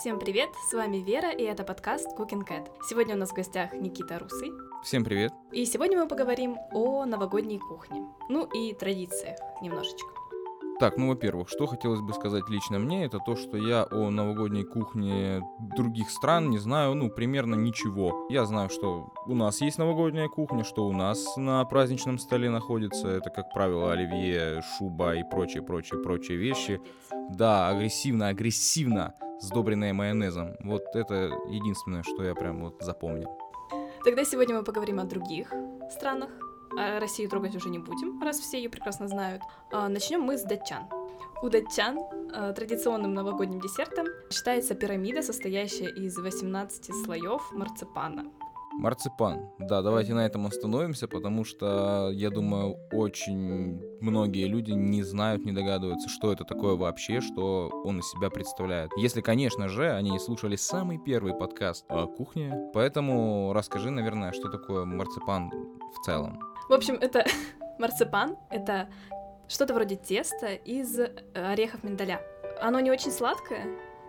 Всем привет, с вами Вера, и это подкаст Cooking Cat. Сегодня у нас в гостях Никита Русый. Всем привет. И сегодня мы поговорим о новогодней кухне. Ну и традициях немножечко. Так, ну, во-первых, что хотелось бы сказать лично мне, это то, что я о новогодней кухне других стран не знаю, ну, примерно ничего. Я знаю, что у нас есть новогодняя кухня, что у нас на праздничном столе находится, это, как правило, оливье, шуба и прочие, прочие, прочие вещи. Да, агрессивно, агрессивно сдобренное майонезом. Вот это единственное, что я прям вот запомнил. Тогда сегодня мы поговорим о других странах. А Россию трогать уже не будем, раз все ее прекрасно знают. А, Начнем мы с датчан. У датчан а, традиционным новогодним десертом считается пирамида, состоящая из 18 слоев марципана. Марципан. Да, давайте на этом остановимся, потому что, я думаю, очень многие люди не знают, не догадываются, что это такое вообще, что он из себя представляет. Если, конечно же, они слушали самый первый подкаст о кухне. Поэтому расскажи, наверное, что такое марципан в целом. В общем, это марципан, это что-то вроде теста из э, орехов миндаля. Оно не очень сладкое?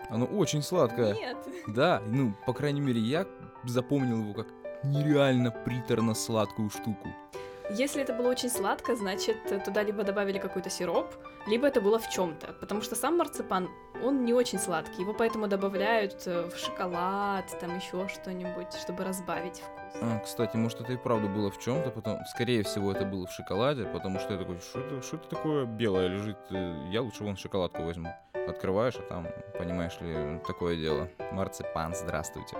Оно очень сладкое. Нет. Да, ну, по крайней мере, я запомнил его как нереально приторно сладкую штуку. Если это было очень сладко, значит, туда либо добавили какой-то сироп, либо это было в чем-то. Потому что сам марципан, он не очень сладкий. Его поэтому добавляют э, в шоколад, там еще что-нибудь, чтобы разбавить вкус. А, кстати, может, это и правда было в чем-то, потом, скорее всего, это было в шоколаде, потому что я такой, что это, что это такое белое лежит? Э, Я лучше вон шоколадку возьму. Открываешь, а там, понимаешь ли, такое дело. Марципан, здравствуйте.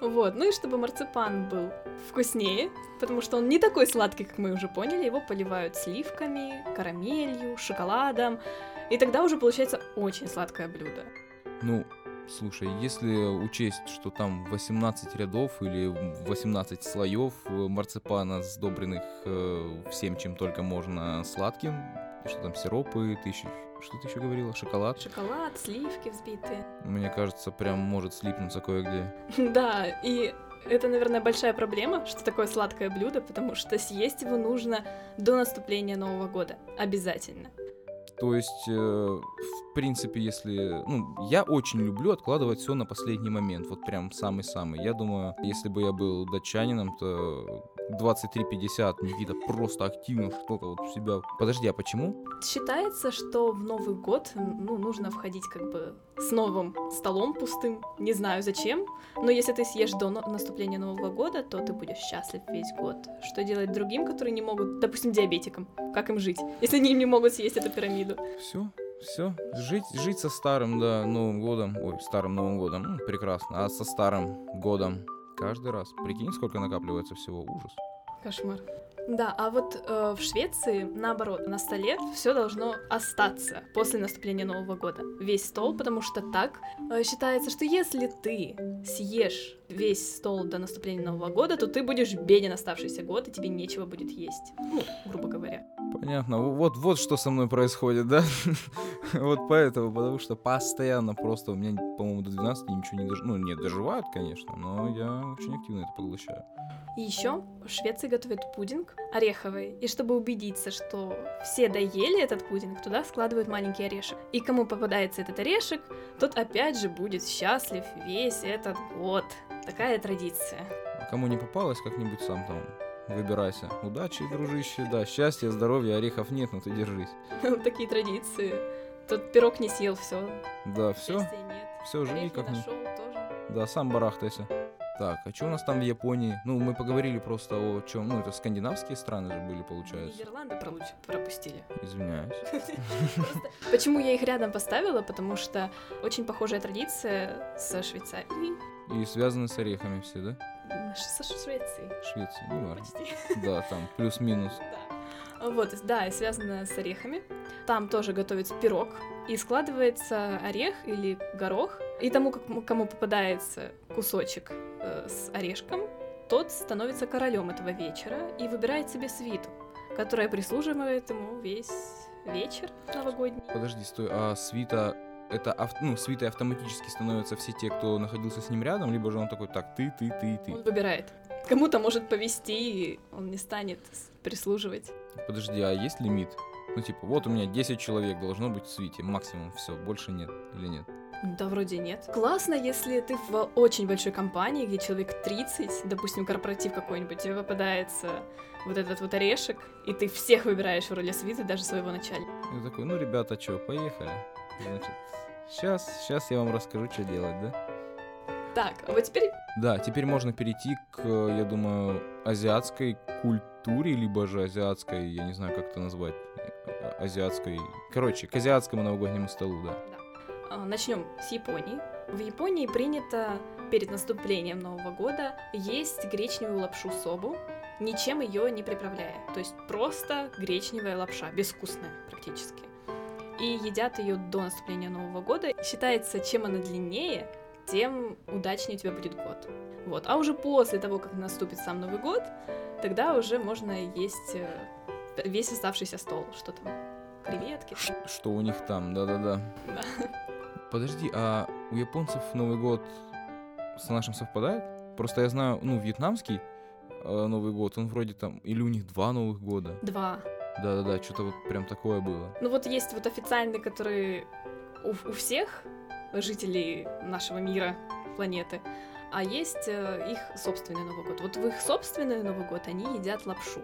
Вот, ну и чтобы марципан был вкуснее, потому что он не такой сладкий, как мы уже поняли, его поливают сливками, карамелью, шоколадом, и тогда уже получается очень сладкое блюдо. Ну, слушай, если учесть, что там 18 рядов или 18 слоев марципана, сдобренных э, всем, чем только можно сладким, что там сиропы, ты еще, что ты еще говорила, шоколад? Шоколад, сливки взбитые. Мне кажется, прям может слипнуться кое-где. Да, и это, наверное, большая проблема, что такое сладкое блюдо, потому что съесть его нужно до наступления Нового года. Обязательно. То есть, э, в принципе, если... Ну, я очень люблю откладывать все на последний момент, вот прям самый-самый. Я думаю, если бы я был датчанином, то 23.50 Никита просто активно что-то вот в себя... Подожди, а почему? Считается, что в Новый год ну, нужно входить как бы с новым столом пустым. Не знаю зачем, но если ты съешь до наступления Нового года, то ты будешь счастлив весь год. Что делать другим, которые не могут, допустим, диабетикам? Как им жить, если они не могут съесть эту пирамиду? Все, все. Жить, жить со старым, да, Новым годом. Ой, старым Новым годом. М, прекрасно. А со старым годом каждый раз. Прикинь, сколько накапливается всего. Ужас. Кошмар. Да, а вот э, в Швеции, наоборот, на столе все должно остаться после наступления Нового года. Весь стол, потому что так э, считается, что если ты съешь весь стол до наступления Нового года, то ты будешь беден оставшийся год, и тебе нечего будет есть. Ну, грубо говоря. Понятно. Вот, вот что со мной происходит, да? вот поэтому, потому что постоянно просто у меня, по-моему, до 12 ничего не дож... Ну, нет, доживают, конечно, но я очень активно это поглощаю. И еще в Швеции готовят пудинг ореховый. И чтобы убедиться, что все доели этот пудинг, туда складывают маленький орешек. И кому попадается этот орешек, тот опять же будет счастлив весь этот год. Такая традиция. А кому не попалось, как-нибудь сам там выбирайся. Удачи, дружище, да, счастья, здоровья, орехов нет, но ты держись. Вот такие традиции. Тот пирог не съел, все. Да, все, все, живи как-нибудь. нашел тоже. Да, сам барахтайся. Так, а что у нас там в Японии? Ну, мы поговорили просто о чем. Ну, это скандинавские страны же были, получается. Нидерланды пропустили. Извиняюсь. Почему я их рядом поставила? Потому что очень похожая традиция со Швейцарией. И связаны с орехами все, да? Со Швецией. Швеция, не важно. Да, там плюс-минус. Да. Вот, да, и связано с орехами. Там тоже готовится пирог, и складывается орех или горох, и тому, как- кому попадается кусочек э, с орешком, тот становится королем этого вечера и выбирает себе свиту, которая прислуживает ему весь вечер новогодний. Подожди, стой, а свита это ав- ну, свитой автоматически становятся все те, кто находился с ним рядом, либо же он такой, так, ты, ты, ты, и Он ты. выбирает. Кому-то может повести, и он не станет прислуживать. Подожди, а есть лимит? Ну, типа, вот у меня 10 человек должно быть в свите, максимум, все, больше нет или нет? Да, вроде нет. Классно, если ты в очень большой компании, где человек 30, допустим, корпоратив какой-нибудь, тебе попадается вот этот вот орешек, и ты всех выбираешь в роли свиты, даже своего начальника. Я такой, ну, ребята, что, поехали. Значит, сейчас, сейчас я вам расскажу, что делать, да? Так, а вот теперь... Да, теперь можно перейти к, я думаю, азиатской культуре, либо же азиатской, я не знаю, как это назвать, э, азиатской... Короче, к азиатскому новогоднему столу, да. А, Начнем с Японии. В Японии принято перед наступлением Нового года есть гречневую лапшу собу, ничем ее не приправляя. То есть просто гречневая лапша, безвкусная практически. И едят ее до наступления Нового года. Считается, чем она длиннее, тем удачнее у тебя будет год. Вот. А уже после того, как наступит сам Новый год, тогда уже можно есть э, весь оставшийся стол. Что там? Креветки? Ш- что у них там, да-да-да. Да. Подожди, а у японцев Новый год с нашим совпадает? Просто я знаю, ну, вьетнамский э, Новый год, он вроде там, или у них два Новых года. Два. Да-да-да, что-то вот прям такое было. Ну вот есть вот официальный, который у, у всех жителей нашего мира, планеты, а есть э, их собственный Новый год. Вот в их собственный Новый год они едят лапшу.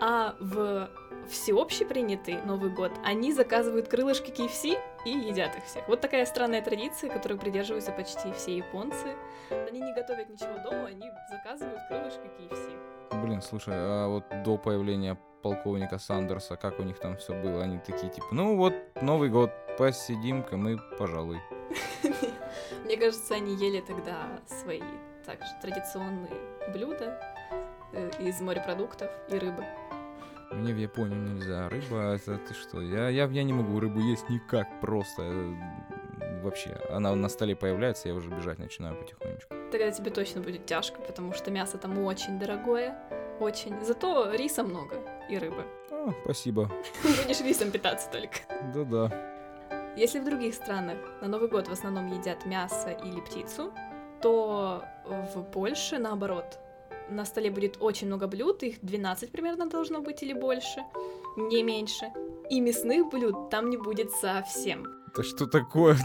А в всеобщий принятый Новый год они заказывают крылышки KFC и едят их всех. Вот такая странная традиция, которой придерживаются почти все японцы. Они не готовят ничего дома, они заказывают крылышки KFC. Блин, слушай, а вот до появления полковника Сандерса, как у них там все было? Они такие, типа, ну вот, Новый год, посидим-ка мы, пожалуй. Мне кажется, они ели тогда свои также традиционные блюда э, из морепродуктов и рыбы. Мне в Японию нельзя. Рыба, это ты что? Я, я, я не могу рыбу есть никак просто. Вообще. Она на столе появляется, я уже бежать начинаю потихонечку. Тогда тебе точно будет тяжко, потому что мясо там очень дорогое. Очень. Зато риса много и рыбы. А, спасибо. Будешь рисом питаться только. Да-да. Если в других странах на Новый год в основном едят мясо или птицу, то в Польше наоборот. На столе будет очень много блюд, их 12 примерно должно быть или больше, не меньше. И мясных блюд там не будет совсем. Это что такое?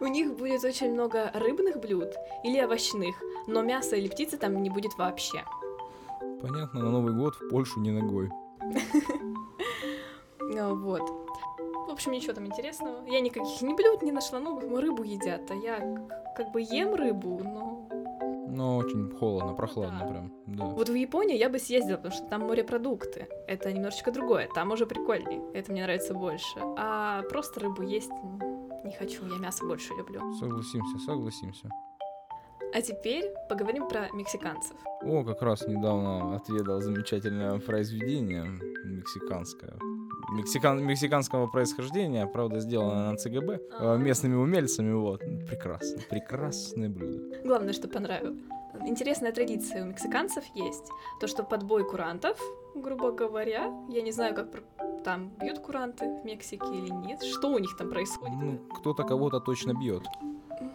У них будет очень много рыбных блюд или овощных, но мяса или птицы там не будет вообще. Понятно, на Новый год в Польшу не ногой. Вот. В общем, ничего там интересного. Я никаких ни блюд не нашла, ну, рыбу едят, а я как бы ем рыбу, но... Но очень холодно, прохладно Да. прям. Да. Вот в Японию я бы съездила, потому что там морепродукты. Это немножечко другое, там уже прикольнее, это мне нравится больше. А просто рыбу есть не хочу, я мясо больше люблю. Согласимся, согласимся. А теперь поговорим про мексиканцев. О, как раз недавно отведал замечательное произведение мексиканское. Мексикан, мексиканского происхождения, правда, сделано на ЦГБ э, А. местными умельцами. Вот. Прекрасно, прекрасное блюдо. Главное, что понравилось. Интересная традиция у мексиканцев есть. То, что под бой курантов, грубо говоря, я не знаю, как там бьют куранты в Мексике или нет, что у них там происходит. Ну, кто-то кого-то точно бьет.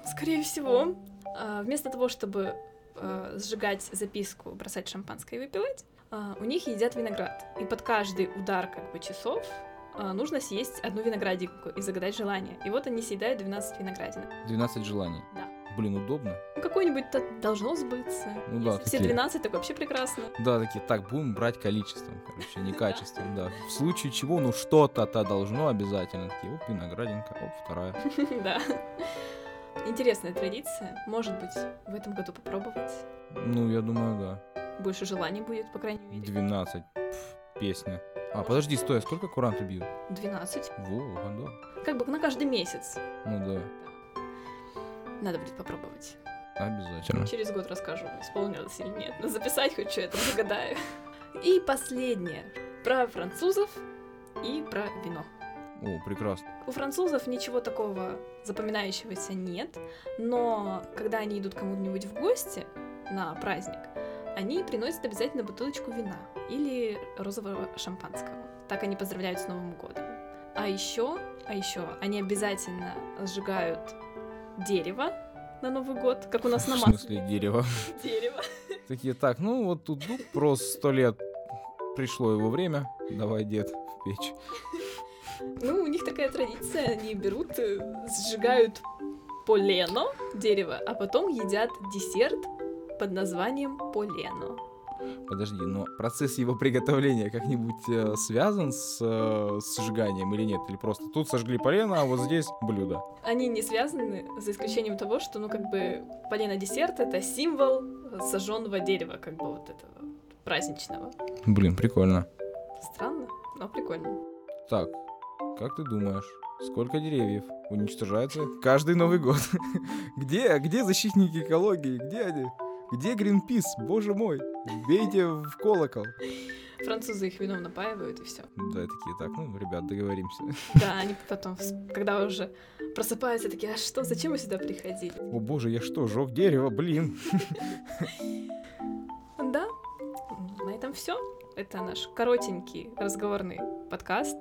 Скорее всего, а, вместо того, чтобы а, сжигать записку, бросать шампанское и выпивать, у них едят виноград. И под каждый удар как бы часов а, нужно съесть одну виноградинку и загадать желание. И вот они съедают 12 виноградинок. 12 желаний. Да. Блин, удобно. Ну, какой-нибудь-то должно сбыться. Ну да, все такие. 12, так вообще прекрасно. Да, такие, так, будем брать количеством, короче, не качеством, да. В случае чего, ну что-то-то должно обязательно. Такие, оп, виноградинка, оп, вторая. Да. Интересная традиция. Может быть, в этом году попробовать. Ну, я думаю, да. Больше желаний будет, по крайней мере. 12. Пф, песня. А, подожди, стой, а сколько куранты бьют? 12. Во, да. Как бы на каждый месяц. Ну да, Надо будет попробовать. обязательно. Через год расскажу, исполнилось или нет. Но записать хоть что-то загадаю. И последнее. Про французов и про вино. О, прекрасно. У французов ничего такого запоминающегося нет, но когда они идут кому-нибудь в гости на праздник, они приносят обязательно бутылочку вина или розового шампанского. Так они поздравляют с Новым годом. А еще, а еще они обязательно сжигают дерево на Новый год, как у нас В на масле. смысле дерево. Дерево. Такие, так, ну вот тут дуб рос сто лет, пришло его время, давай, дед, в печь. Ну, у них такая традиция, они берут, э, сжигают полено, дерево, а потом едят десерт под названием полено. Подожди, но процесс его приготовления как-нибудь э, связан с э, сжиганием или нет? Или просто тут сожгли полено, а вот здесь блюдо? Они не связаны, за исключением того, что, ну, как бы, полено десерт — это символ сожженного дерева, как бы вот этого праздничного. Блин, прикольно. Странно, но прикольно. Так, как ты думаешь, сколько деревьев уничтожается каждый Новый год? где, где защитники экологии? Где они? Где Гринпис? Боже мой, бейте в колокол. Французы их вином напаивают и все. Да, такие, так, ну, ребят, договоримся. Да, они потом, когда уже просыпаются, такие, а что, зачем вы сюда приходили? О боже, я что, жег дерево, блин. Да, на этом все. Это наш коротенький разговорный подкаст,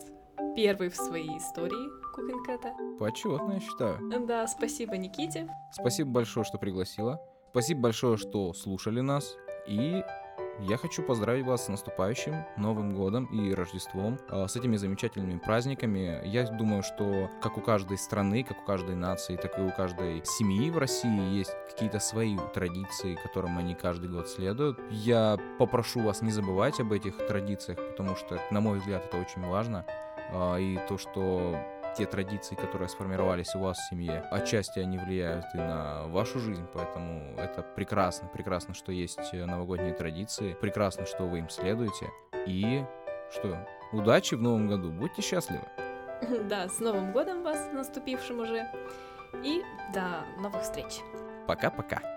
первый в своей истории Cat. Почетно, я считаю. Да, спасибо Никите. Спасибо большое, что пригласила. Спасибо большое, что слушали нас. И я хочу поздравить вас с наступающим Новым годом и Рождеством, а, с этими замечательными праздниками. Я думаю, что как у каждой страны, как у каждой нации, так и у каждой семьи в России есть какие-то свои традиции, которым они каждый год следуют. Я попрошу вас не забывать об этих традициях, потому что, на мой взгляд, это очень важно. А, и то, что те традиции, которые сформировались у вас в семье, отчасти они влияют и на вашу жизнь, поэтому это прекрасно, прекрасно, что есть новогодние традиции, прекрасно, что вы им следуете, и что, удачи в новом году, будьте счастливы. Да, с Новым годом вас, наступившим уже, и до новых встреч. Пока-пока.